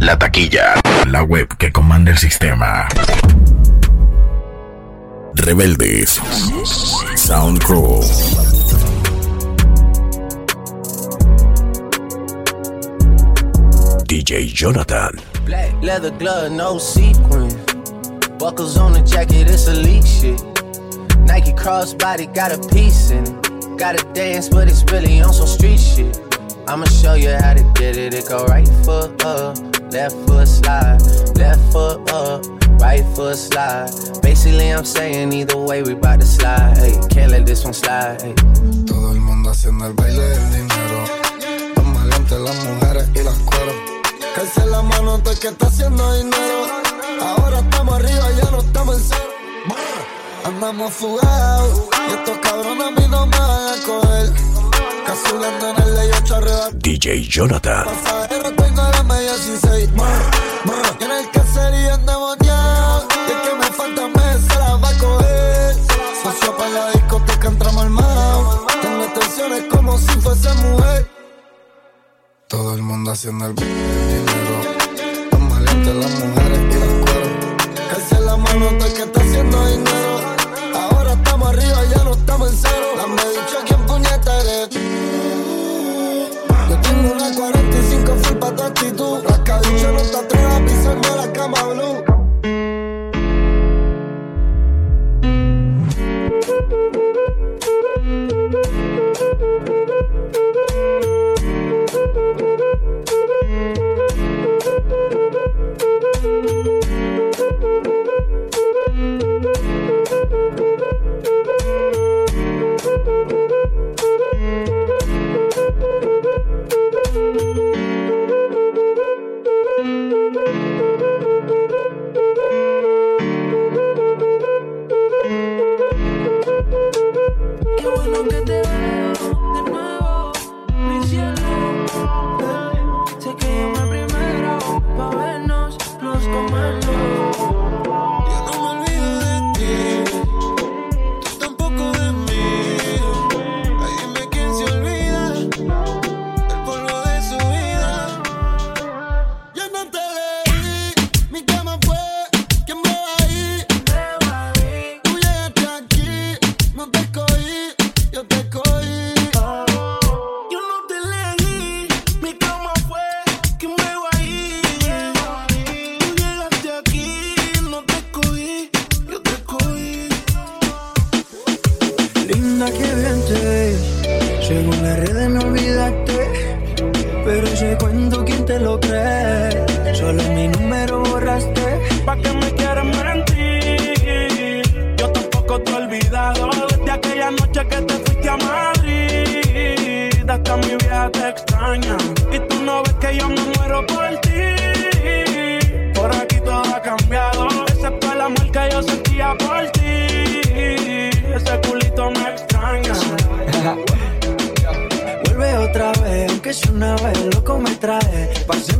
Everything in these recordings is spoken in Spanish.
La taquilla, la web que comanda el sistema. Rebeldes, Sound Crew. DJ Jonathan. Black leather glove, no sequin. Buckles on the jacket, it's elite shit. Nike crossbody got a piece in it. Gotta dance, but it's really on some street shit. I'ma show you how to get it. It go right foot up, left foot slide, left foot up, right foot slide. Basically, I'm saying either way, we bout to slide. Hey, can't let this one slide. Hey. Todo el mundo haciendo el baile del dinero. Maleantes, las mujeres y las cueros. Calce la mano todo el que está haciendo dinero. Ahora estamos arriba, ya no estamos en cero. Andamos fugados. Y estos cabrones a mí no me van a coger. Casulando en el ley 8 arriba. DJ Jonathan. Sin seis. Y en el caserío endemoniado. Y el que me falta mes se la va a coger. Socio para la discoteca entramos armados. Tengo tensiones como si fuese mujer. Todo el mundo haciendo el dinero. Los maleantes, las mujeres y las cueros. Calce la mano todo el que está haciendo dinero. Ahora estamos arriba, ya no estamos en cero. Pa' tu actitud. Rascadicho no te atrevas a la cama blue.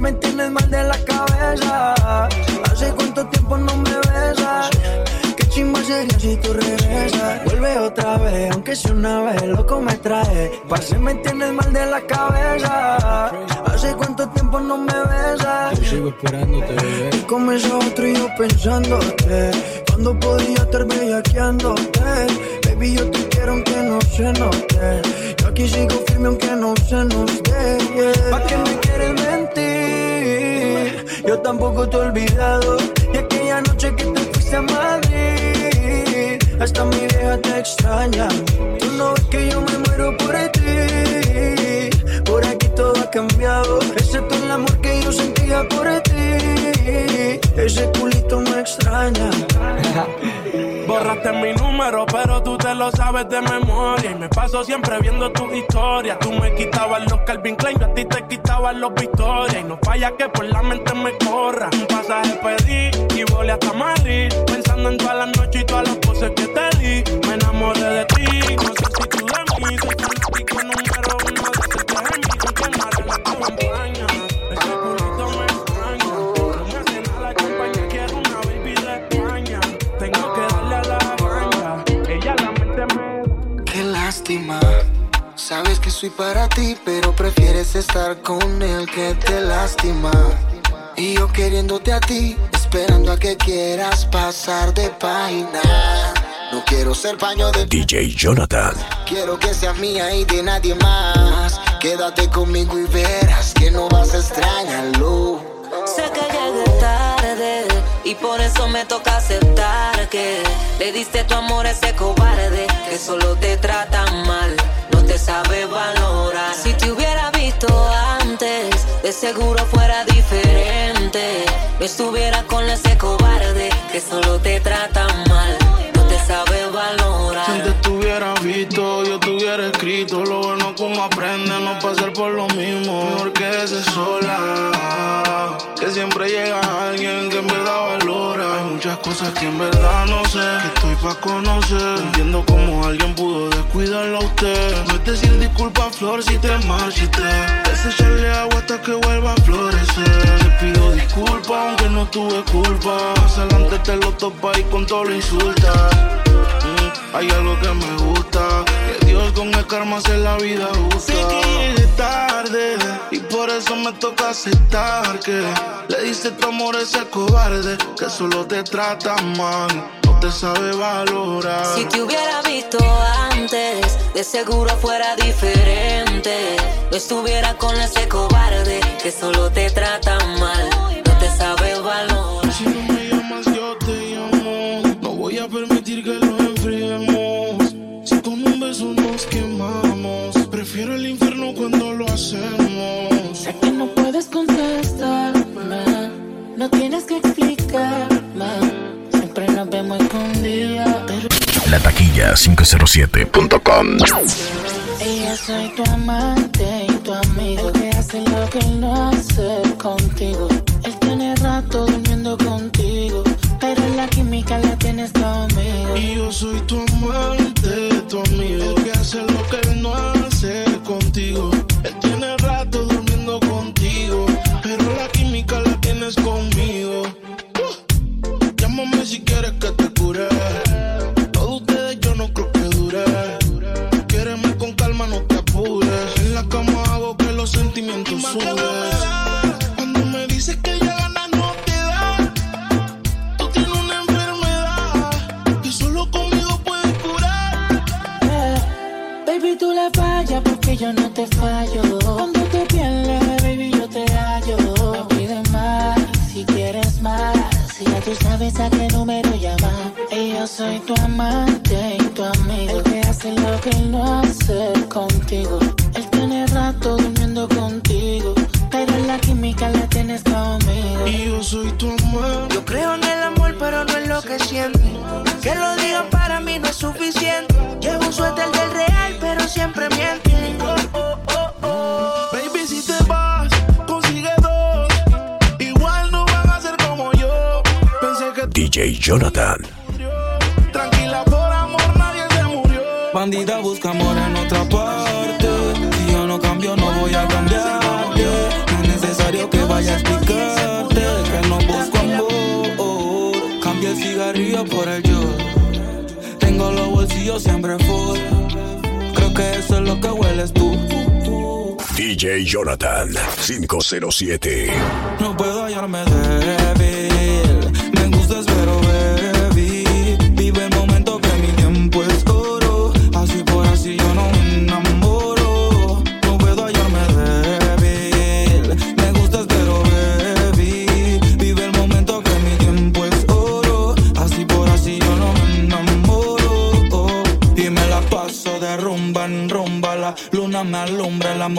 Me tienes mal de la cabeza. Hace cuánto tiempo no me besas. Qué chimba sería si tú regresas. Vuelve otra vez, aunque sea una vez, loco me trae. Para me tienes mal de la cabeza. Hace cuánto tiempo no me besas. Yo sigo esperándote, bebé. Y comenzó otro y yo pensándote Cuando podía estar bellaqueándote Baby, yo te quiero aunque no se note Yo aquí sigo firme aunque no se nos dé yeah. ¿Pa' qué me quieres mentir? Yo tampoco te he olvidado. Y aquella noche que te fuiste a Madrid Hasta mi vieja te extraña. Tú no ves que yo me muero por ti. Por aquí todo ha cambiado. Excepto el amor que yo sentía por ti Ese culito me extraña Borraste mi número, pero tú te lo sabes de memoria. Y me paso siempre viendo tus historias. Tú me quitabas los Calvin Klein, yo a ti te quitabas los Victoria. Y no falla que por la mente me corra. Un pasaje pedí y volé hasta Madrid. Pensando en todas las noches y todas las cosas que te di. Me enamoré de ti, no sé si tú de mí. Soy fanático número uno de ese es mi Sabes que soy para ti, pero prefieres estar con el que te lastima. Y yo queriéndote a ti, esperando a que quieras pasar de página. No quiero ser paño de DJ Jonathan. Quiero que seas mía y de nadie más. Quédate conmigo y verás que no vas a extrañarlo. Sé que y por eso me toca aceptar que le diste tu amor a ese cobarde que solo te trata mal, no te sabe valorar. Si te hubiera visto antes, de seguro fuera diferente. No estuviera con ese cobarde que solo te trata mal, valorar. Si te estuviera visto, yo te hubiera escrito. Lo bueno como aprende no pasar por lo mismo. Mejor que ese sola. Que siempre llega alguien que en verdad valora. Hay muchas cosas que en verdad no sé. Que estoy pa' conocer. No Entiendo cómo alguien pudo descuidarlo a usted. No es decir disculpa, flor, si te marchiste. Es echarle agua hasta que vuelva a florecer. Te pido disculpas, aunque no tuve culpa. Más adelante te lo topa y con todo lo insultas. Mm, Hay algo que me gusta, que Dios con el karma hace la vida justa. Sé que llegué tarde y por eso me toca aceptar que le diste tu amor a ese cobarde que solo te trata mal, no te sabe valorar. Si te hubiera visto antes, de seguro fuera diferente. No estuviera con ese cobarde que solo te trata mal, Si con un beso nos quemamos, prefiero el infierno cuando lo hacemos. Sé que no puedes contestarme, no tienes que explicarme. Siempre nos vemos escondidas, pero La taquilla 507.com. ella soy tu amante y tu amigo. El que hace lo que él no hace contigo. Él tiene rato durmiendo contigo, pero la química la tienes conmigo. Y yo soy tu amante, yo no te fallo. Cuando te pierdes, baby, yo te hallo. No pides más si quieres más. Si ya tú sabes a qué número llamar. Y yo soy tu amante y tu amigo. El que hace lo que él no hace contigo. Él tiene rato durmiendo contigo. Pero la química la tienes conmigo. Y yo soy tu amante. Yo creo en el amor, pero no en lo que siente. Que lo digan para mí no es suficiente. Llevo un suéter del real, pero siempre Jonathan. Tranquila, por amor nadie se murió. Bandida busca amor en otra parte. Si yo no cambio, no voy a cambiarte. No es necesario que vaya a explicarte que no busco amor. Cambia el cigarrillo por el yo. Tengo los bolsillos siempre full. Creo que eso es lo que hueles tú. DJ Jonathan 507. No puedo hallarme débil.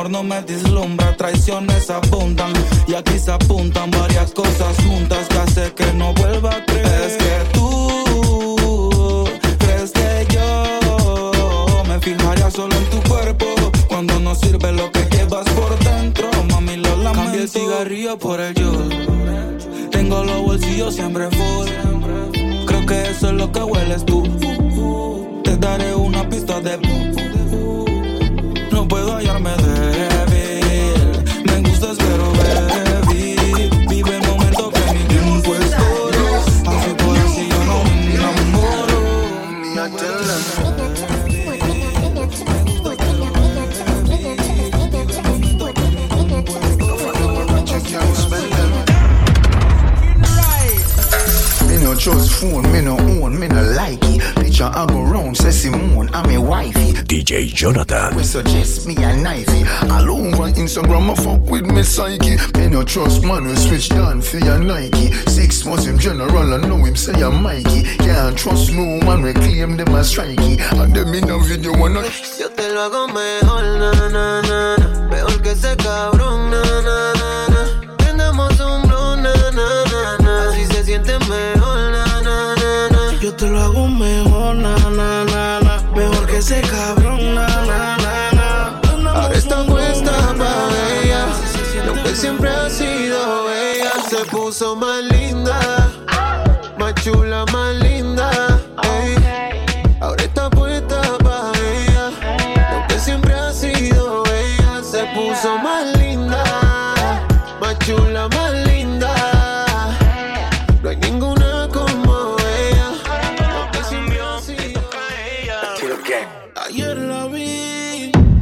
No me dislumbra. Traiciones abundan y aquí se apuntan varias cosas juntas que hace que no vuelva a creer. Es que tú crees que yo me fijaría solo en tu cuerpo cuando no sirve lo que llevas por dentro. Mami, lo lamento. Cambia el cigarrillo por el yo. Tengo los bolsillos siempre full. Creo que eso es lo que hueles tú. Phone, me no own, me no like it. Picture I go round, say Simone, I'm a wifey. DJ Jonathan. We suggest me a knifey. All over Instagram, I fuck with me psyche. Me no trust man, we switch down for your Nike. Six months in general, I know him say I'm Mikey. Can't trust no man, we claim them as strikey. And them in a video, wanna. Yo te lo hago mejor, na na na na. Peor que ese cabrón, Te lo hago mejor, na na na na. Mejor que ese cabrón, na na na na. Ahora está puesta pa' ella. Lo que siempre ha sido ella. Se puso más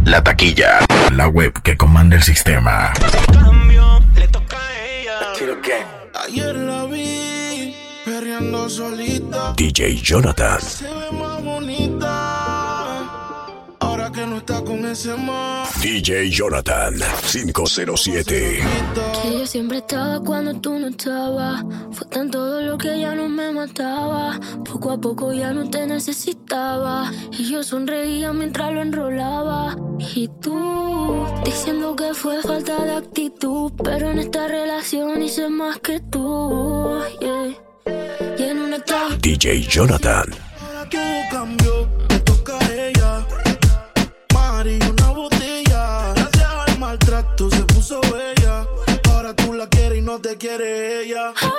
La taquilla. La web que comanda el sistema. Cambio, le toca a ella. Ayer la vi. Perreando solita. DJ Jonathan. Se ve más bonita. DJ Jonathan. 507. Que yo siempre estaba cuando tú no estabas. Fue tan todo lo que ya no me mataba. Poco a poco ya no te necesitaba. Y yo sonreía mientras lo enrolaba. Y tú, diciendo que fue falta de actitud. Pero en esta relación hice más que tú. Yeah. Y en una DJ Jonathan. Ahora todo cambió, quiere ella. Oh,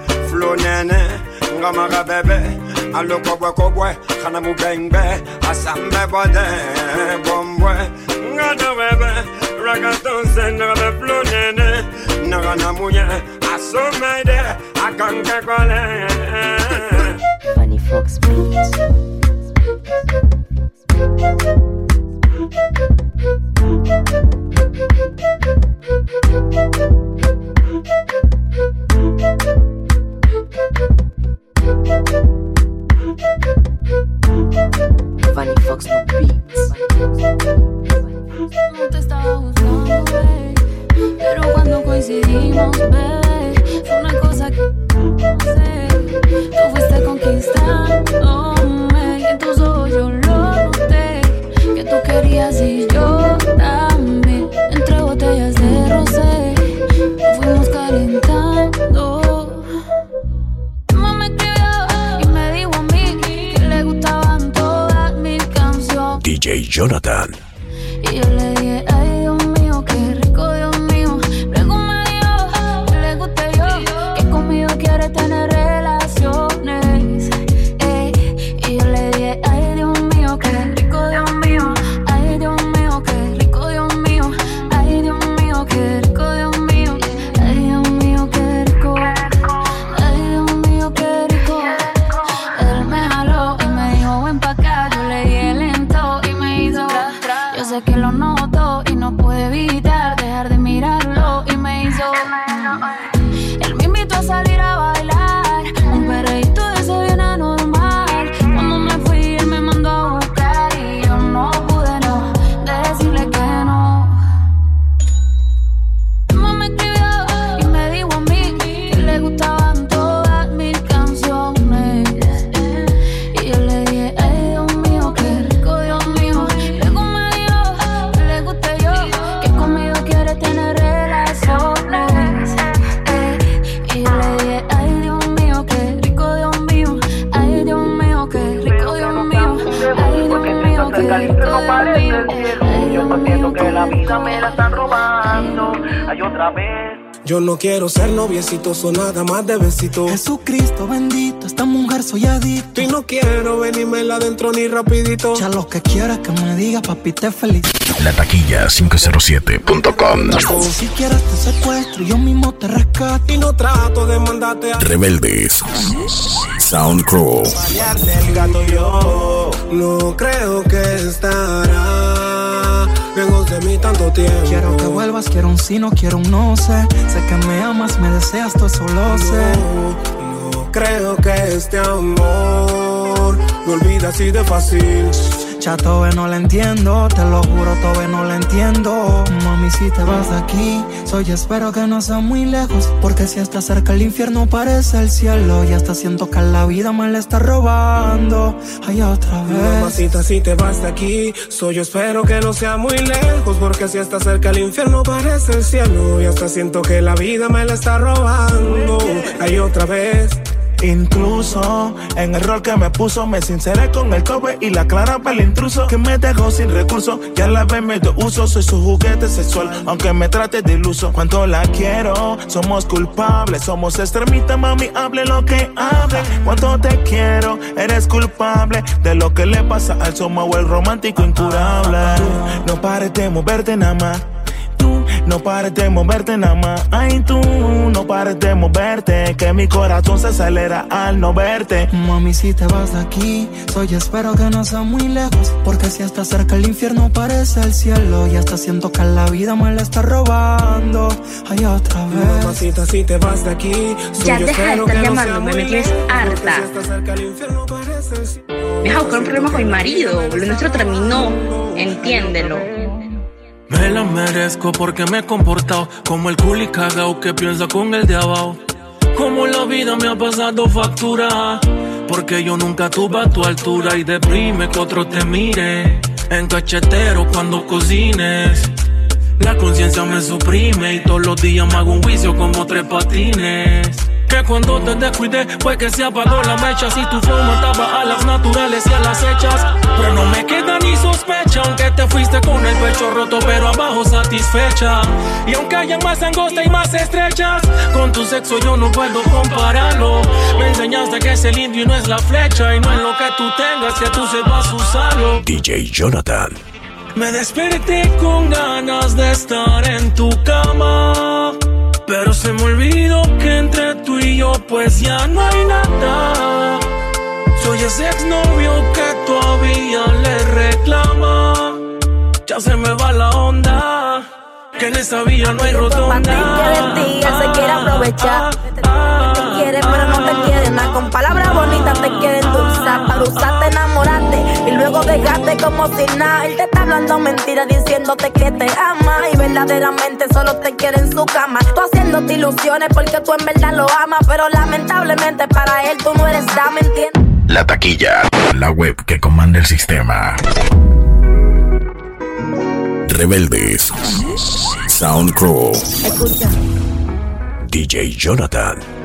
flonene ngamara bebe alokobwe kobwe kana mubengbe asambe bode bombwe ngada bebe ragatonse nagabe flonene nagana muye asomede akanke kole Funny Fox Beats Thank you. Fox no Beats. No te estaba buscando, bebé. Pero cuando coincidimos, bebé, fue una cosa que no sé. Tú fuiste conquistándome y en tus ojos yo lo noté. Que tú querías y Jonathan. Que lo Yo no quiero ser noviecito, son nada más de besito. Jesucristo bendito, esta mujer soy adicto. Y no quiero venirme adentro ni rapidito. Ya lo que quieras que me diga, papi, te feliz. La taquilla 507.com. Si quieres te secuestro, yo mismo te rescato. Y no trato de mandarte a Rebeldes. Sound Crew. el gato yo. No creo que estará de mí tanto tiempo. Quiero que vuelvas, quiero un sí, no quiero un no sé. Sé que me amas, me deseas, todo eso lo sé. No, no creo que este amor me olvida así de fácil. Ya todavía no la entiendo, te lo juro, todavía no la entiendo. Mami, si te vas de aquí, soy espero que no sea muy lejos. Porque si está cerca el infierno parece el cielo. Ya está siento que la vida me la está robando. Ay, otra vez. Mamacita, si te vas de aquí, soy espero que no sea muy lejos. Porque si está cerca el infierno parece el cielo. Y hasta siento que la vida me la está robando. Ay, otra vez. Incluso en el rol que me puso, me sinceré con el cobre y la clara para el intruso que me dejó sin recursos. Ya la vez me dio uso, soy su juguete sexual, aunque me trate de iluso. Cuando la quiero, somos culpables, somos extremistas, mami, hable lo que hable. Cuando te quiero, eres culpable de lo que le pasa al somos el romántico incurable. No pares de moverte nada más. No pares de moverte nada más. Ay, tú no pares de moverte. Que mi corazón se acelera al no verte. Mami, si te vas de aquí, soy espero que no sea muy lejos. Porque si está cerca el infierno parece el cielo. Y hasta siento que la vida me la está robando. Ay, otra vez. Mamacita, si te vas de aquí, soy Ya yo deja de espero estar que no sea llamándome, muy me tienes lejos, porque harta. si está cerca el infierno parece el cielo. Me vas a buscar un problema con mi marido. Lo nuestro terminó. Entiéndelo. Me la merezco porque me he comportado como el culi cagao que piensa con el de abajo. Como la vida me ha pasado factura. Porque yo nunca tuve a tu altura y deprime que otro te mire. En cachetero cuando cocines. La conciencia me suprime y todos los días me hago un juicio como tres patines. Que cuando te descuidé fue que se apagó la mecha. Si tu flow mataba a las naturales y a las hechas. Pero no me queda ni sospecha, aunque te fuiste con el pecho roto, pero abajo satisfecha. Y aunque haya más angosta y más estrechas, con tu sexo yo no puedo compararlo. Me enseñaste que es el indio y no es la flecha. Y no es lo que tú tengas, que tú sepas usarlo. DJ Jonathan. Me desperté con ganas de estar en tu cama. Pero se me olvidó que entre pues ya no hay nada. Soy ese exnovio que todavía le reclama. Ya se me va la onda. Que en esa vía no hay rotonda. que de ti él se quiere aprovechar. Te quiere, pero no te quiere nada. Con palabras bonitas te quiere endulzar. Para usarte, enamorarte. Y luego dejarte como si nada. Él te está hablando mentiras, diciéndote que te ama. Y verdaderamente solo te quiere en su cama. Tú haciéndote ilusiones porque tú en verdad lo amas. Pero lamentablemente para él tú no eres dama, ¿entiendes? La taquilla. La web que comanda el sistema. Rebeldes. Sound Crew. Escucha. DJ Jonathan.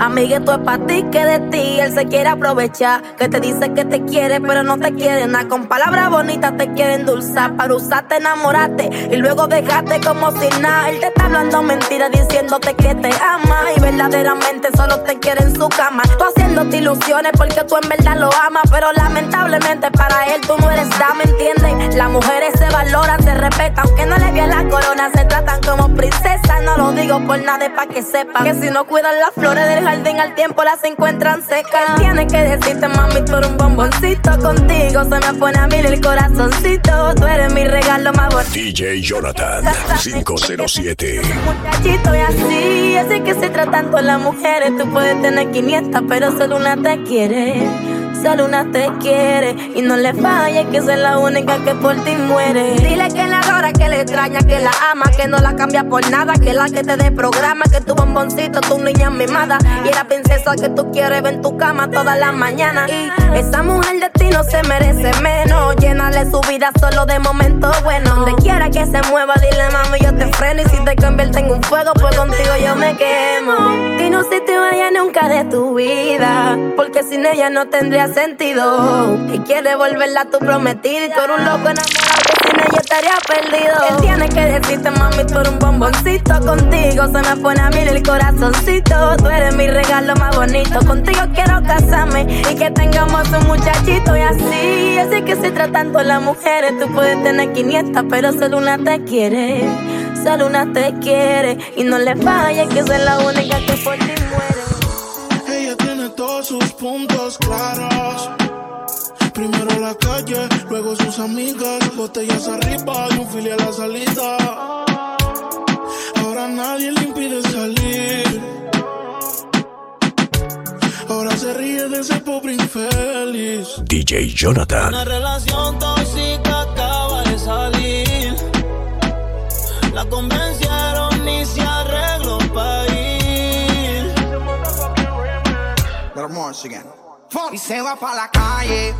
Amiguito es para ti que de ti él se quiere aprovechar. Que te dice que te quiere, pero no te quiere nada. Con palabras bonitas te quiere endulzar. Para usarte, enamorarte y luego dejarte como si nada. Él te está hablando mentiras, diciéndote que te ama. Y verdaderamente solo te quiere en su cama. Tú haciéndote ilusiones porque tú en verdad lo amas. Pero lamentablemente para él tú no eres dama, ¿entiendes? Las mujeres se valoran, se respetan. Aunque no le vean la corona, se tratan como princesas. No lo digo por nada, para que sepan. Que si no cuidan las flores del jardín al tiempo las encuentran secas. Tiene que decirte, mami, tú eres un bomboncito. Contigo se me pone a mí el corazoncito. Tú eres mi regalo más bonito. DJ Jonathan 507. Muchachito y así, así que se tratan con las mujeres. Tú puedes tener 500, pero solo una te quiere. Solo una te quiere y no le falles que es la única que por ti muere. Dile que la adora, que le extraña, que la ama, que no la cambia por nada, que la que te dé programa, que tu bomboncito, tu niña mimada y la princesa que tú quieres ver en tu cama todas las mañanas. Y esa mujer de ti no se merece menos. Llénale su vida solo de momentos buenos. Donde quiera que se mueva, dile mami, yo te freno. Y si te convierto en un fuego, pues contigo yo me quemo. Y no si te vaya nunca de tu vida, porque sin ella no tendría sentido. Y quiere volverla a tu prometida. Y tú un loco enamorado que sin ella estaría perdido. Él tiene que decirte, mami, tú eres un bomboncito. Contigo se me pone a mí el corazoncito. Tú eres mi regalo más bonito. Contigo quiero casarme y que tengamos un muchachito. Y así, así que se tratando las mujeres. Tú puedes tener 500, pero solo una te quiere. Solo una te quiere. Y no le falles que soy la única que por ti sus puntos claros. Primero la calle, luego sus amigas, botellas arriba y un fili a la salida. Ahora nadie le impide salir. Ahora se ríe de ese pobre infeliz. DJ Jonathan. Una relación tóxica acaba de salir. La convencieron Y se va pa' la calle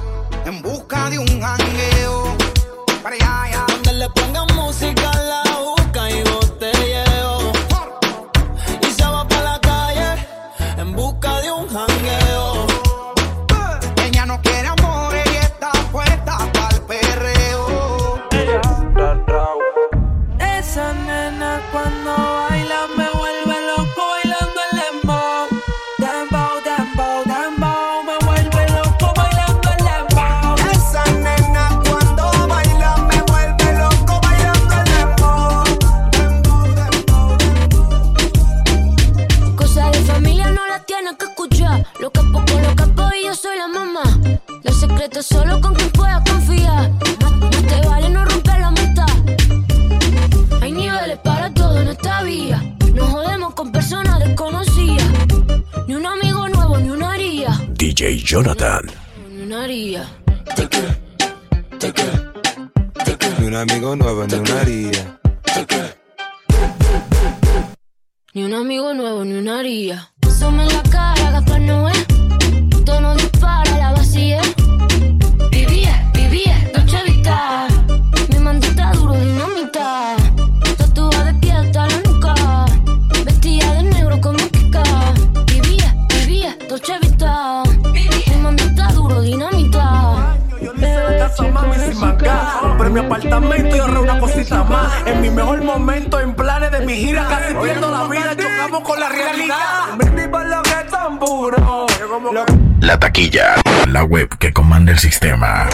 en busca de un jangueo. Para allá. Donde le pongan música la busca y botelleo. Jonathan. Tan puro. La taquilla, la web que comanda el sistema.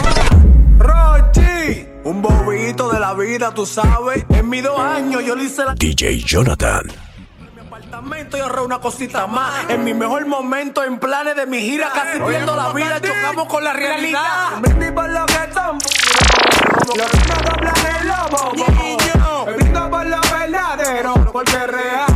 Rochi, un bobito de la vida, tú sabes. En mis dos años yo le hice la DJ Jonathan. apartamento y ahorré una cosita más. En mi mejor momento, en planes de mi gira, casi pierdo la vida, chocamos con la realidad. Brindis por lo que es tan puro. Los que no doblan el lobo. Me brindo por lo verdadero, porque reales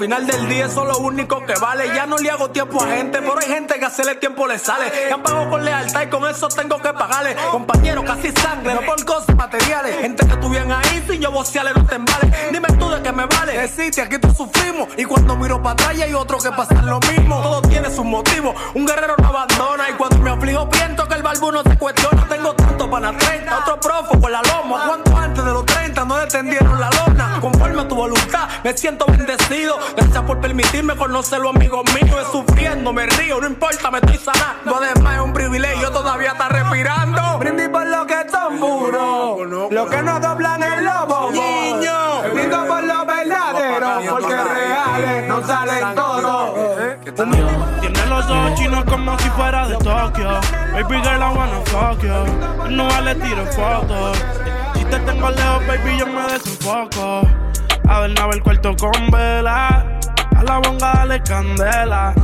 final del día eso es lo único que vale. Ya no le hago tiempo a gente, pero hay gente que hacerle tiempo le sale. Han pagado con lealtad y con eso tengo que pagarle. Compañero, casi sangre, no por cosas materiales. Gente que tú bien ahí, sin yo vocearle no te embales. Dime tú de qué me vale. Deciste, aquí todos sufrimos. Y cuando miro para atrás ya hay otro que pasan lo mismo. Todo tiene sus motivos. Un guerrero no abandona. Y cuando me aflijo, pienso que el barbu no se cuestiona. Tengo tanto para 30, otro profo con la loma. ¿Cuánto antes de los 30 no detendieron la lona? Conforme a tu voluntad, me siento bendecido. Gracias por permitirme conocer los amigos míos. Es sufriendo, me río, no importa, me estoy sanando. Además, es un privilegio todavía estar respirando. Brindis por lo que es tan puro. Lo que no doblan el lobo. Niño. Brindo por lo verdadero, porque reales no salen todos. Tiene los ojos chinos como si fuera de Tokio. Baby girl, I wanna fuck you. No vale tiro fotos. Si te tengo lejos, baby, yo me desenfoco. Adornaba el cuarto con vela. A la bonga dale candela.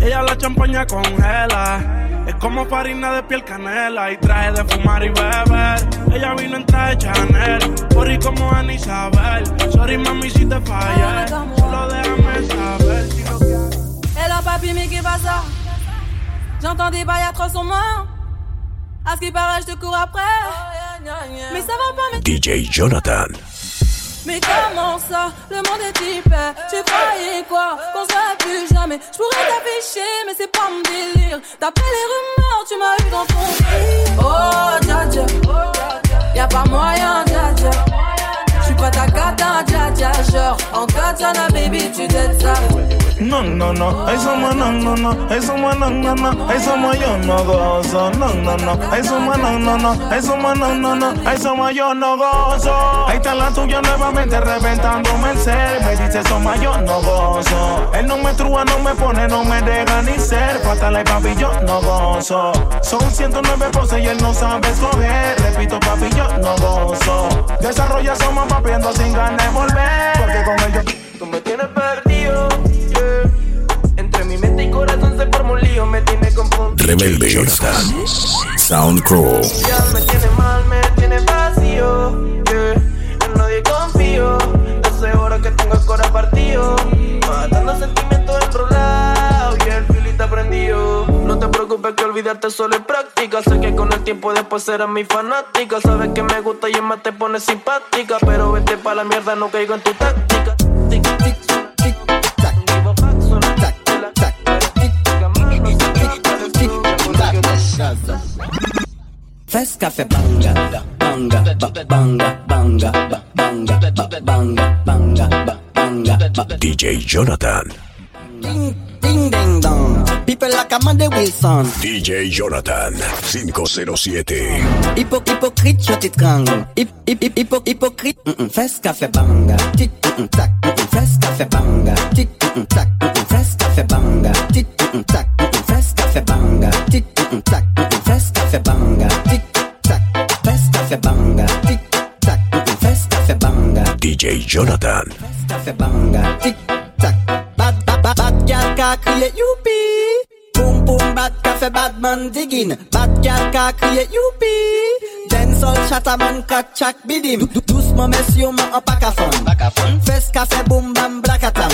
Ella la champaña congela. Es como farina de piel canela y traje de fumar y beber. Ella vino en traje Chanel, por y como Ana Isabel. Sorry mami si te fallé, solo déjame saber si lo Hello papi, mais qu'est pas ça J'entends des bails à 300 morts. À ce qui paraît, je te cours après. Mais ça va pas, mais, DJ Jonathan. Mais comment ça Le monde est hyper. Tu croyais quoi Qu'on se plus jamais. Je pourrais t'afficher, mais c'est pas mon délire. D'après les rumeurs, tu m'as eu dans ton lit. Oh, dja dja. Y'a pas moyen, dja dja. J'suis prête à gata, dja dja. Genre, en katana, baby, tu t'aides ça. No, no, no, eso más no, no, no, eso más no, no, no, eso más yo no gozo, no, no, no, eso más no, no, no, eso más no, no, no, más yo no gozo. Ahí está la tuya nuevamente reventándome el ser, me dice eso más yo no gozo. Él no me trúa, no me pone, no me deja ni ser, fatale papi yo no gozo. Son 109 poses y él no sabe escoger, repito papi yo no gozo. Desarrolla somos papiendo sin ganas de volver, porque con yo... Tú me tienes perdido, un lío, me tiene confundido. Rebelde Jonathan. Sound Crew. Ya me tiene mal, me tiene vacío, yeah. En nadie confío, hace horas que tengo el corazón partido. Matando sentimientos enrolados y el filita prendido. No te preocupes que olvidarte solo es práctica. Sé que con el tiempo después serás mi fanática. Sabes que me gusta y más te pone simpática. Pero vete pa' la mierda, no caigo en tu táctica. Fes café banga, banga, ba- banga, banga, ba- banga, ba- banga, banga, ba- banga, ba- DJ Jonathan. Ding, ding, ding, dong. People like Amanda Wilson. DJ Jonathan 507. Hypo, hypocrite, je t'étrangle. Hip, hip, hip, hypo, hypocrite. Mm -mm. Fes café banga. Tic, mm -mm, tac. Mm -mm. Fes café banga. Tic, mm -mm, tac. Mm -mm. Fes café banga. Tic, mm -mm, tac. Mm -mm. Fes café banga. Tic, mm -mm, tac. Mm -mm. Fes café banga. Tic, tac. Fes café banga. Tic, tac. Mm -mm. Fes café banga. DJ Jonathan. Café banga. Tic, tac. Bad, bad, bad, bad gal ka crié youpi. Boom, boom, bad café, bad man digging. Bad gal ka crié youpi. Dancehall chataman kat chak bidim. Dou- Doucement messieurs, man en pack à fond. Fes café, boom, bam, blackatam.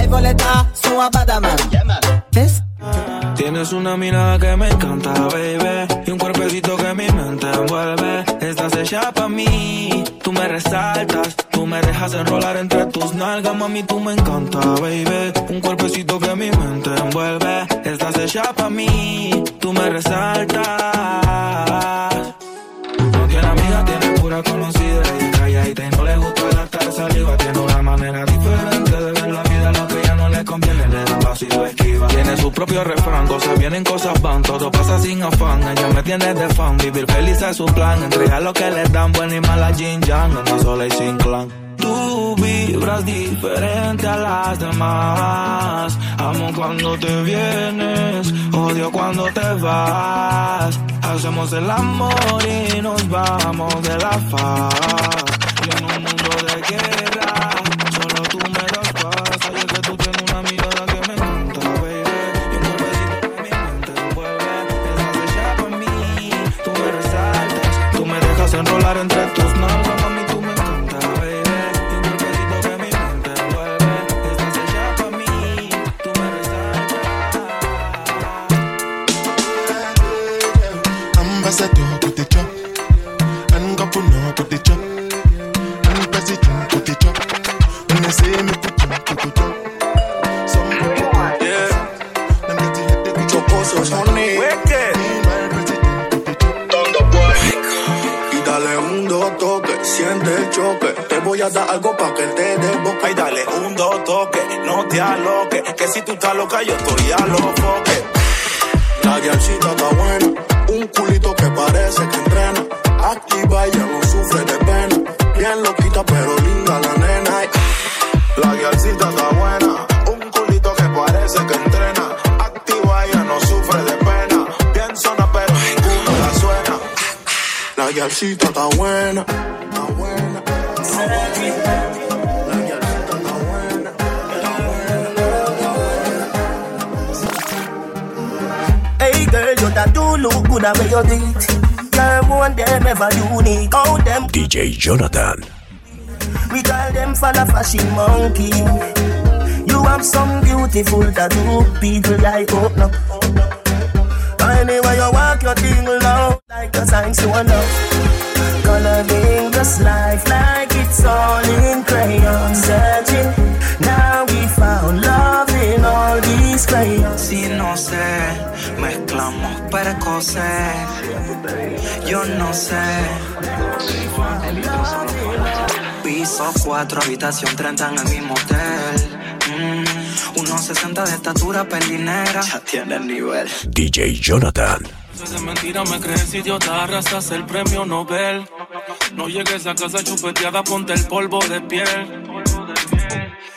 El voleta, son a badaman. Fes Tienes una mirada que me encanta, baby. Y un cuerpecito que mi mente envuelve. Estás hecha pa' mí, tú me resaltas. Tú me dejas enrolar entre tus nalgas, mami, tú me encanta, baby. Un cuerpecito que mi mente envuelve. Estás hecha pa' mí, tú me resaltas. No tiene amiga, tiene pura conocida. Y calla y te no le gusta gastar saliva. Tiene una manera diferente propio refrán. Cosas vienen, cosas van, todo pasa sin afán. Ella me tiene de fan, vivir feliz es su plan. Entrega lo que le dan, buena y mala Jin Yang, anda sola y sin clan. Tú vibras diferente a las demás. Amo cuando te vienes, odio cuando te vas. Hacemos el amor y nos vamos de la faz. Y en un mundo de guerra, enrolar entre tus nalgas, mami, tú me encanta, baby. Y un cuerpecito que mi mente envuelve. Estás por mí, tú me president siente el choque. Te voy a dar algo pa' que te boca. Ay, dale un dos toque, no te aloques. Que si tú estás loca, yo estoy a los foques. La guiarcita está buena, un culito que parece que entrena. Activa ella no sufre de pena, bien loquita pero linda la nena. Ay, La guialcita está buena, un culito que parece que entrena. Activa, ella no sufre de pena. Bien zona, pero ninguno la suena. La buena, está buena. DJ Jonathan. we call them for the fashion monkey. You have some beautiful tattoo, people like oh no. Anyway, you walk your thing low, like a sign to a love. Coloring this life like it's all in crayon. Searching, now we found love in all these crayons. Si no sé, mezclamos precoces. Yo no sé. Piso 4, habitación 30 en el mismo hotel. Mm, unos 60 de estatura, pelinera. Ya tiene el nivel. DJ Jonathan. De mentira me crees idiota, arrasas el premio Nobel. No llegues a casa chupeteada, ponte el polvo de piel.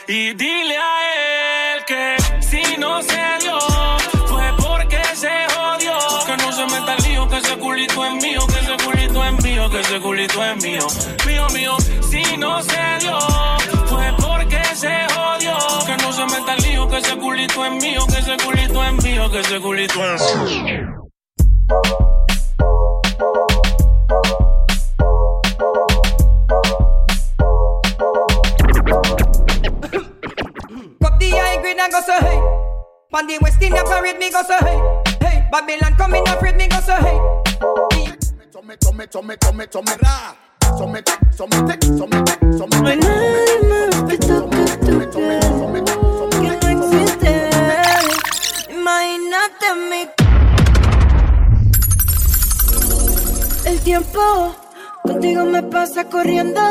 Y dile a él que si no se dio, fue porque se jodió. Que no se meta el lío, que ese culito es mío, que ese culito es mío, que ese culito es mío. Mío, mío, si no se dio, fue porque se jodió. Que no se meta el lío, que ese culito es mío, que ese culito es mío, que ese culito es mío. Cup the high grade and go so hey. Pan the West Indian parade me go tiempo contigo me pasa corriendo.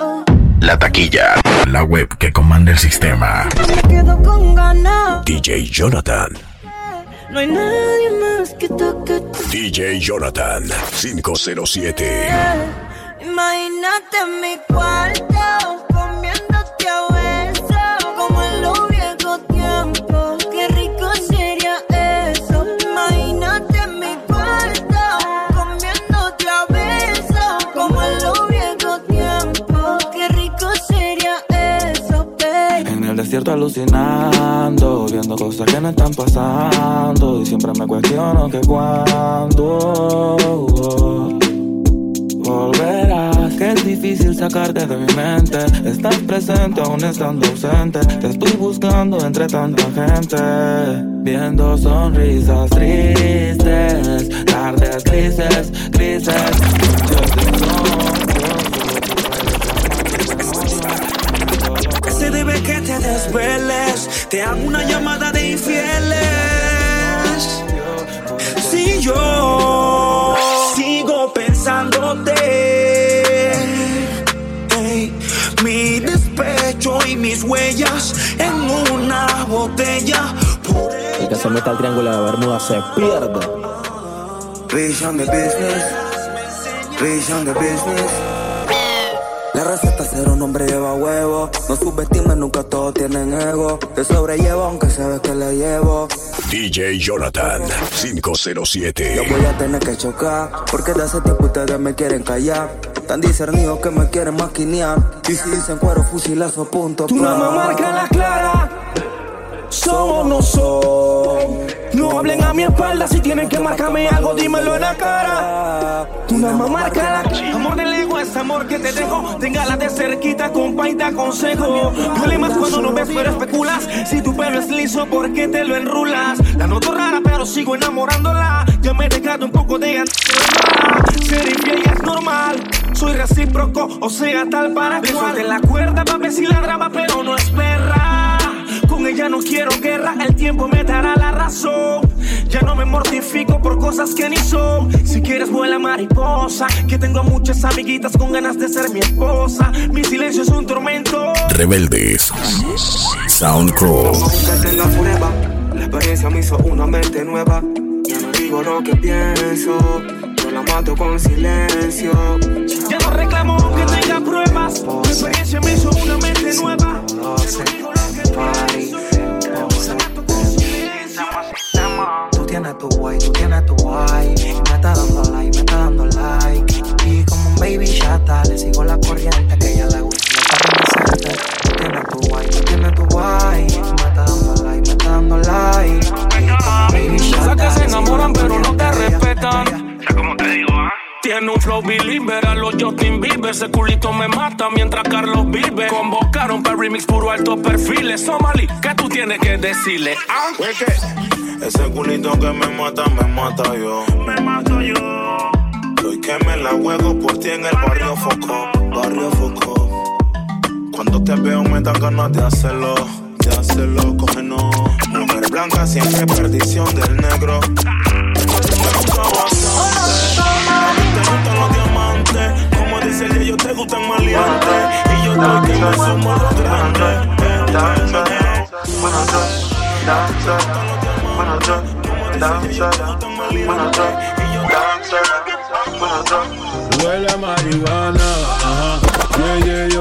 oh. La taquilla. La web que comanda el sistema. Me quedo con ganas. DJ Jonathan. No hay nadie más que toque tu DJ Jonathan 507. piel. Imagínate en mi cuarto comiéndote a desierto alucinando, viendo cosas que no están pasando. Y siempre me cuestiono que cuándo volverás. Que es difícil sacarte de mi mente. Estás presente aún estando ausente. Te estoy buscando entre tanta gente. Viendo sonrisas tristes, tardes grises, grises. Se te desveles. Te hago una llamada de infieles. Si yo sigo pensándote, ey, mi despecho y mis huellas en una botella. El que se mete al triángulo de Bermuda se pierde. Vision de business, vision de business. La receta ser un hombre lleva huevo. No subestimes, nunca todos tienen ego. Te sobrellevo aunque sabes que le llevo. DJ Jonathan 507. Yo voy a tener que chocar, porque de hace tiempo ustedes me quieren callar. Tan discernidos que me quieren maquinear. Y si dicen cuero, fusilazo, punto. Tú nada más marca la clara. Somos no son. No hablen a mi espalda si tienen que marcarme algo, dímelo en la cara. Tú nada más marca la Amor del ego es amor que te dejo. Téngala de cerquita, compa, y te aconsejo. Duele más cuando no ves, pero especulas. Si tu pelo es liso, ¿por qué te lo enrulas? La noto rara, pero sigo enamorándola. Ya me he dejado un poco de ansiedad. Ser infiel es normal. Soy recíproco, o sea, tal para que suelte la cuerda, pa' ver si la drama, pero no es perra. Ella no quiero guerra, el tiempo me dará la razón. Ya no me mortifico por cosas que ni son. Si quieres vuela mariposa, que tengo muchas amiguitas con ganas de ser mi esposa. Mi silencio es un tormento. Rebeldes. Sound Crew. Que tenga prueba, la experiencia me hizo una mente nueva. Ya no digo lo que pienso, yo la mato con silencio. Ya no reclamo que tenga pruebas. La experiencia me hizo una mente nueva. Tú tienes tu guay, tú tienes tu guay. Me está dando like, me está dando like. Y como un baby chata, le sigo la corriente que ella le gusta. Está Tú tienes tu guay, tú tienes tu guay. Me está dando like, me está dando like. Y como un baby chata, se enamoran Flow believer a los Justin Bieber. Ese culito me mata mientras Carlos vive. Convocaron para remix puro alto perfiles. Somali, ¿qué tú tienes que decirle? Ah, Ese culito que me mata, me mata yo. Me mato yo. Hoy que me la juego por ti en el barrio Foco, barrio Foco. Cuando te veo me dan ganas de hacerlo, de hacerlo, cógenos. Mujer blanca siempre perdición del negro. Dice ella, ellos te gustan maleantes. Y yo estoy que me sumo a los grandes. Huele a marihuana, ajá, yeah, yeah, yo,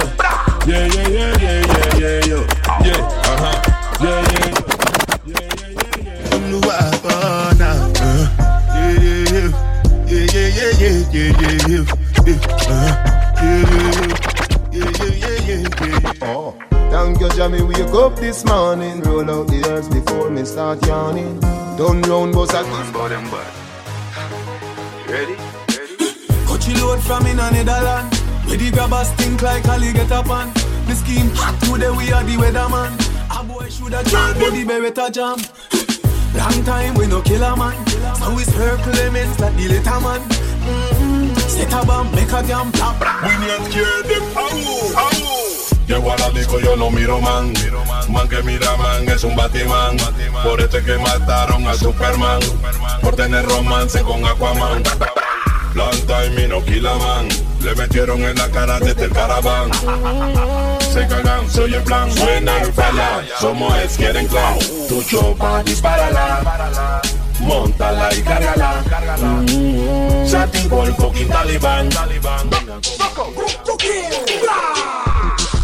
yeah, yeah, yeah, yeah, yeah, yeah, yo, yeah, ajá, yeah, yeah, Luabana, uh, yeah, yeah, yeah, yeah, yeah, yeah, yeah, yeah, yeah, yeah, uh, yeah, yeah, yeah, yeah, yeah, yeah. Oh, thank you, Jamie. Wake up this morning, roll out the earth before me start yawning. Done round, boss, I can bottom, but ready? Coachy load from in a Netherland. Where the grabbers think like Ali get up on. The scheme hot today we are the weatherman. A boy shoulda jam, but the beretta jam. Long time we no kill a man. So it's her Clemens like the little man. Mm-hmm. Set a bomb, make a plop. We not them. Llego a la disco, yo no miro man. Man que mira man es un Batman. Por este que mataron a Superman. Por tener romance con Aquaman. Long time y no kill a man. Le metieron en la cara desde el caraván. Se cagan, soy el plan. Suena el falla. Somos es quieren clown. Tu chopa, dispárala. Montala y cárgala. Mm. Satin por fucking talibán.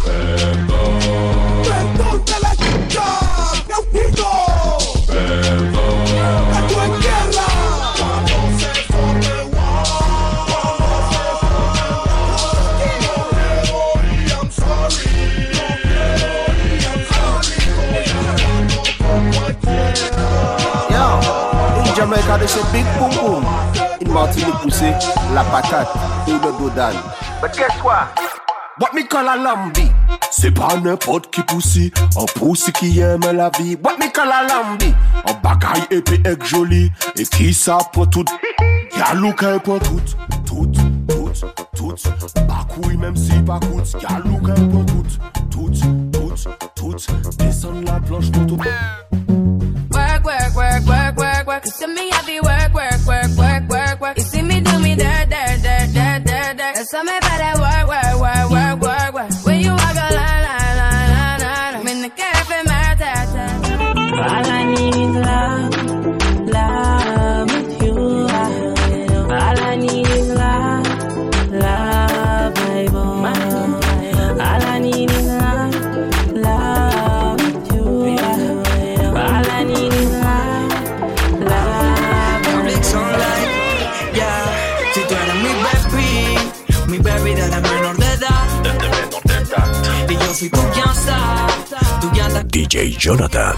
Perdón. De la chica, they say big boom boom. In Martinique say la patate ou le dodan. But guess what? What me call a lambi? C'est pas n'importe qui poussi, un poussi qui aime la vie. What me call a lambi? Un bagaille épais et joli, et qui ça pour tout? Y'a look pour tout, tout, tout, tout. Bakouille même si pas coûte, y'a look pour tout, tout, tout, tout. Descends la planche pour tout. Work, work, work, work, work, work. Me happy work, work, work, work, work, work. You see me do me dirt, dirt, dirt, dirt, dirt, dirt. You saw me better work, work, work, work. DJ Jonathan.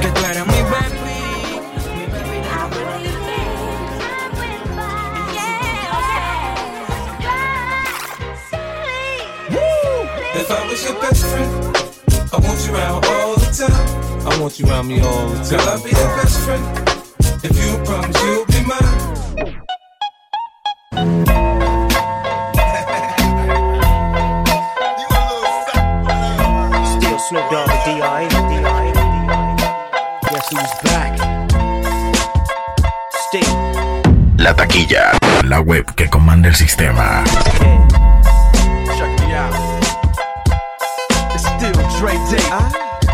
que tú eres mi baby. If I was your best friend, I want you around all the time. I want you around me all the Girl, I'll be your time. best friend. La taquilla. La web que comanda el sistema. Check me out. It's still Dre Day, ah.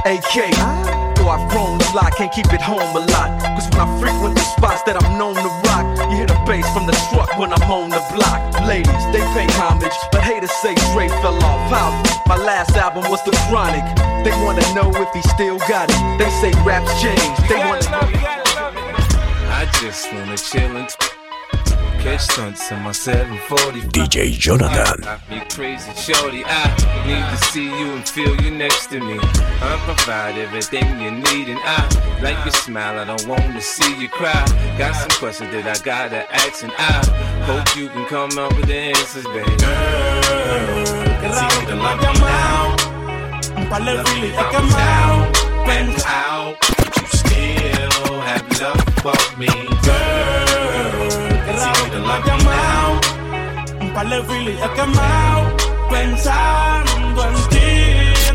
AK. Ah. Though I've grown a lot, can't keep it home a lot. Cause when I frequent the spots that I'm known to rock, you hear the bass from the truck when I'm on the block. Ladies, they pay homage, but haters say Dre fell off. How? My last album was The Chronic. They wanna know if he still got it. They say raps change. They wanna know. I just wanna chill and catch stunts in my 740. DJ Jonathan. Got me crazy, shorty. I need to see you and feel you next to me. I provide everything you need, and I like your smile. I don't want to see you cry. Got some questions that I gotta ask, and I hope you can come up with the answers, baby. Qué raro que no has llamado. Un par de filis he quemado. Pensado. You still have love for me, girl. Llamado. Un par de filis he quemado. Pensando en ti,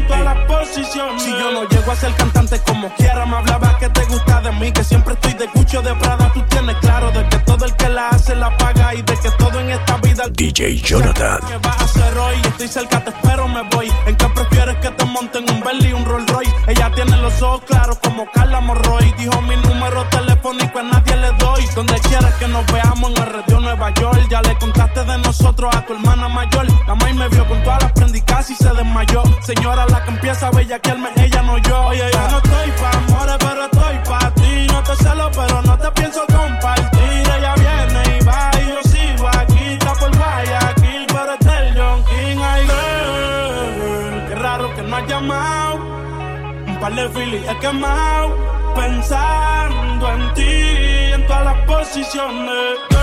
en todas las posiciones. Si yo no llego a ser cantante como quiera, me hablaba que te gusta de mí, que siempre estoy de cucho de Prada. Tú tienes claro de que todo el que la hace la paga y de que todo en esta vida. DJ Jonathan. ¿Qué vas a hacer hoy? Estoy cerca, te espero, me voy. ¿En qué prefieres que te monten un Bentley y un Rolls Royce? Ella tiene los ojos claros como Carla Morroy. Dijo mi número telefónico a nadie le doy. Donde quieras que nos veamos en el radio Nueva York. Ya le contaste de nosotros a tu hermana mayor. La maíz me vio con todas las prendicas y se desmayó. Señora, la que empieza a bellaquearme, ella no yo. Oye, no estoy pa' amores, pero estoy pa' ti. No te celo, pero no te pienso compartir. Ella viene y va y yo sigo aquí. Está por Guayaquil, pero es del John King. Ay, girl, qué raro que no has llamado. Un par de filis he quemado. Pensando en ti, en todas las posiciones.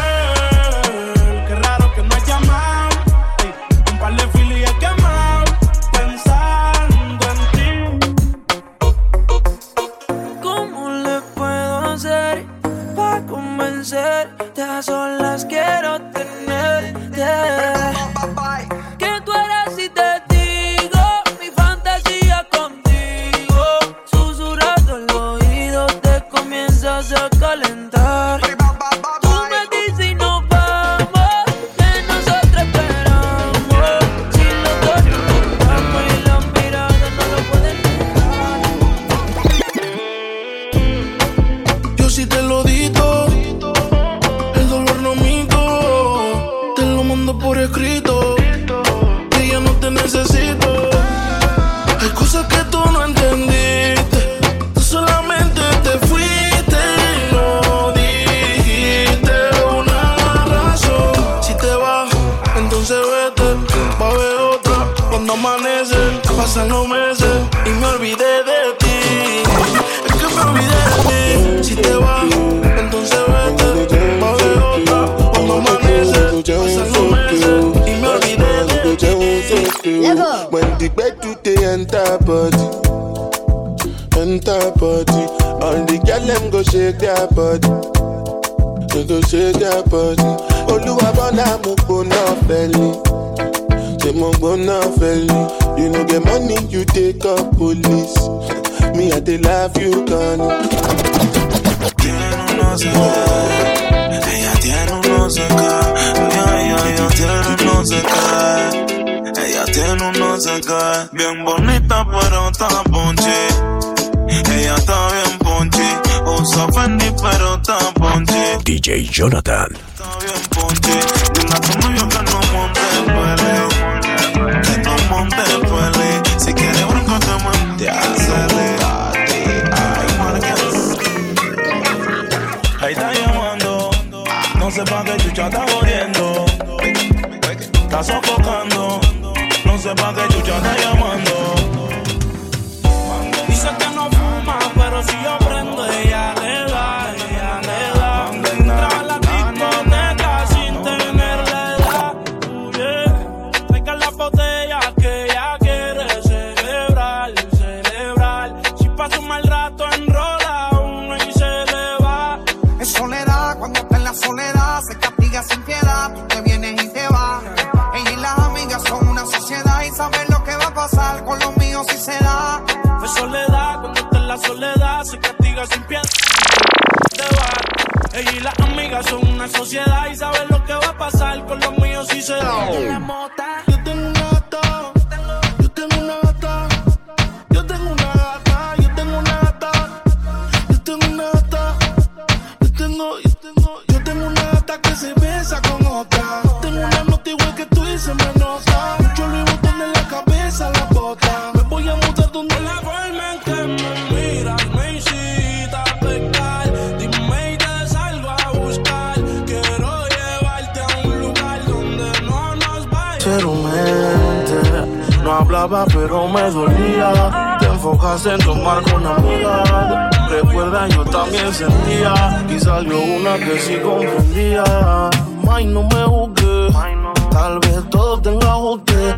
Convencerte? A solas quiero tenerte. Que tú eres y te digo mi fantasía contigo. Susurrando el oído te comienzas a calentar.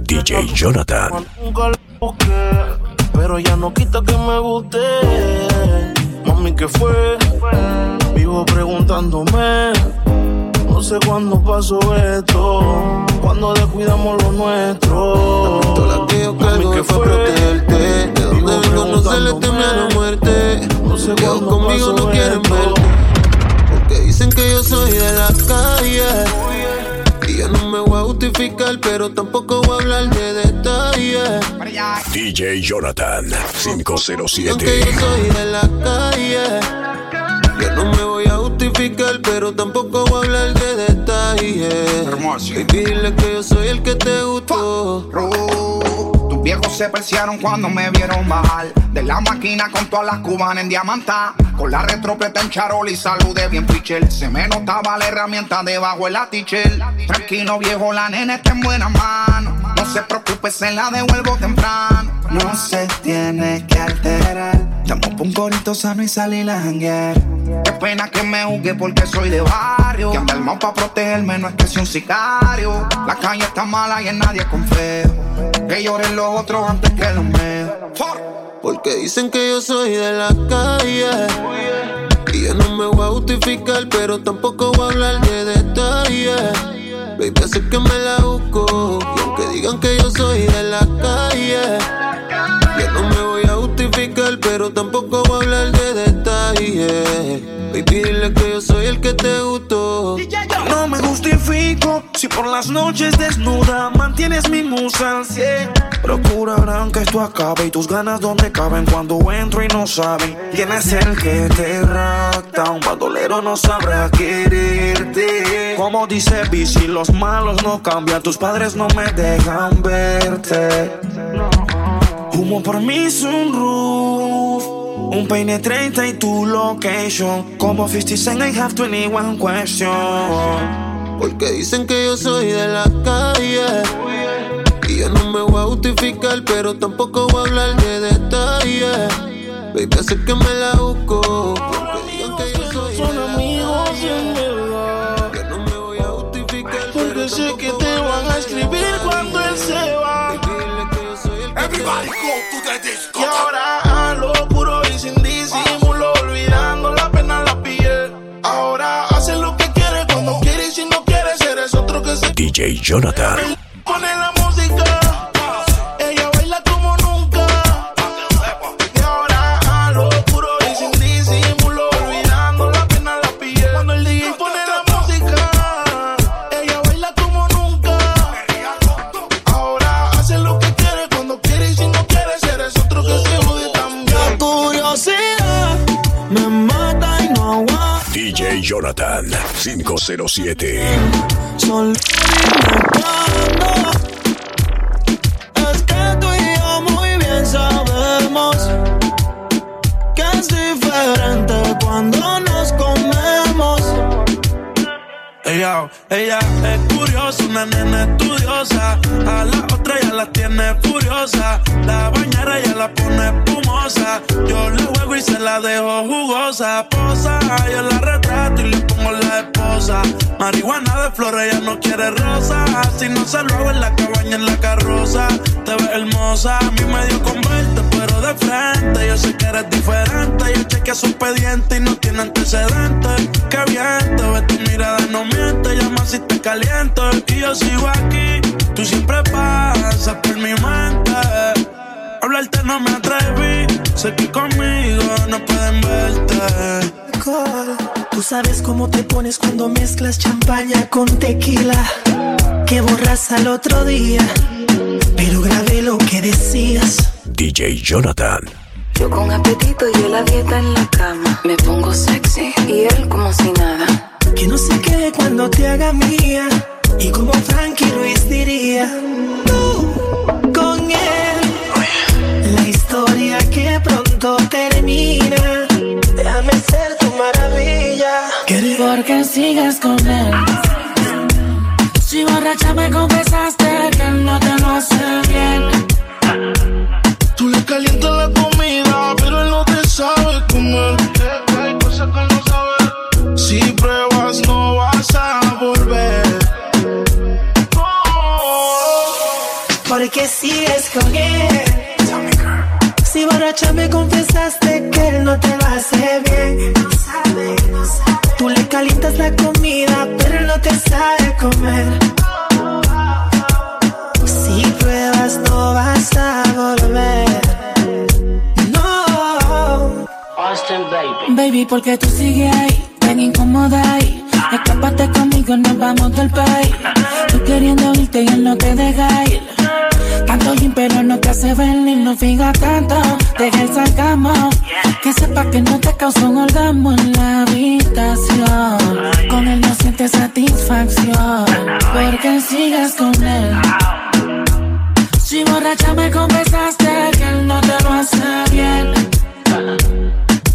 DJ Jonathan. Nunca lo busqué, pero ya no quita que me guste. Mami, ¿qué fue? Vivo preguntándome. No sé cuándo pasó esto. Cuando descuidamos lo nuestro. Mami, ¿qué fue? protegerte. De donde vengo no se le teme a la muerte. No sé Que cuándo conmigo no quieren verte. Porque dicen que yo soy de la calle. Y yo no me voy a justificar, pero tampoco voy a hablar de detalles. DJ Jonathan Y aunque 507. yo soy de la calle, yo no me voy a justificar, pero tampoco voy a hablar de detalles. Y dile que yo soy el que te gustó. Viejos se preciaron cuando me vieron bajar de la máquina con todas las cubanas en diamanta. Con la retropleta en charol y saludé bien pichel. Se me notaba la herramienta debajo el atichel. Tranquilo viejo, la nena está en buenas manos. No se preocupe, se la devuelvo temprano. No se tiene que alterar. Pa' un corito sano y salir a janguear. Qué pena que me juzgue porque soy de barrio. Que anda armado pa' protegerme, no es que sea un sicario. La calle está mala y en nadie confío. Que lloren los otros antes que los míos. Porque dicen que yo soy de la calle. Y yo no me voy a justificar, pero tampoco voy a hablar de detalles. Baby, sé que me la busco. Y aunque digan que yo soy de la calle, yo no me voy a justificar, pero tampoco voy a hablar de detalles. Baby, dile que yo soy el que te gustó. Justifico si por las noches desnuda mantienes mi musa al cien. Procurarán que esto acabe y tus ganas donde caben cuando entro y no saben quién es el que te rapta. Un bandolero no sabrá quererte. Como dice Bici, los malos no cambian, tus padres no me dejan verte. Humo por mi sunroof. Un peine 30 y tu location. Como 50 Cent, I have 21 question. Porque dicen que yo soy de la calle. Y yo no me voy a justificar, pero tampoco voy a hablar de detalles. Baby, sé que me la busco. Aunque digan que yo soy Son de la amigos calle, en verdad. yo no me voy a justificar, Porque sé que te van a escribir cuando él se va. Baby, dile que yo soy DJ Jonathan. Jonathan 507. Solo dime cuándo. Es que tú y yo muy bien sabemos que es diferente cuando nos Ella, es curiosa, una nena estudiosa. A la otra ya la tiene furiosa. La bañera ya la pone espumosa. Yo le juego y se la dejo jugosa. Posa, yo la retrato y le pongo la esposa. Marihuana de flores, ella no quiere rosa. Si no se lo hago en la cabaña, en la carroza. Te ves hermosa, a mí me dio con verte, pero de frente. Yo sé que eres diferente. Yo chequeé su expediente y no tiene antecedentes. Qué bien, te ves tu mirada, no miente. Llama si te caliento y yo sigo aquí. Tú siempre pasas por mi mente. Hablarte no me atreví. Sé que conmigo no pueden verte. Tú sabes cómo te pones cuando mezclas champaña con tequila. Que borras al otro día. Pero grabé lo que decías. DJ Jonathan. Yo con apetito y él a dieta en la cama. Me pongo sexy y él como si nada. Que no se quede cuando te haga mía. Y como Frankie Ruiz diría, tú con él. La historia que pronto termina. Déjame ser tu maravilla. Porque sigues con él. Si borracha me confesaste que él no te lo hace bien. Tú le calientas la comida, pero él no te sabe comer. Hay cosas que él no sabe. Si Si borracha me confesaste que él no te lo hace bien. Tú le calientas la comida, pero él no te sabe comer. Si pruebas, no vas a volver. No. Austin, baby. Baby, porque tú sigues ahí, tan incómoda ahí. Escápate conmigo, nos vamos del país. Tú queriendo irte y él no te deja ir. Tanto gym, pero no te hace venir, no fija tanto. Deja el sarcasmo. Que sepa que no te causó un orgasmo en la habitación. Con él no sientes satisfacción. Porque sigues con él. Si borracha me confesaste que él no te lo hace bien.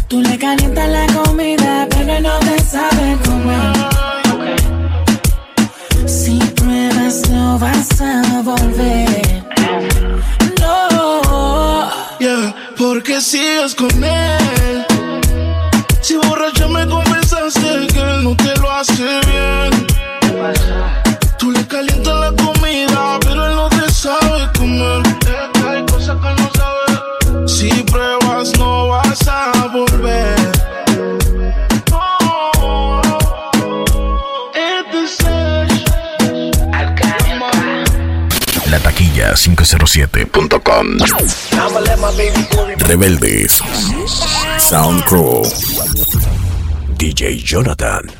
Tú le calientas la comida, pero no te sabe comer. Pruebas, no vas a volver. No. Yeah, porque sigues con él. Si borracha me confesaste Quilla507.com. Rebeldes. Soundcrow. DJ Jonathan.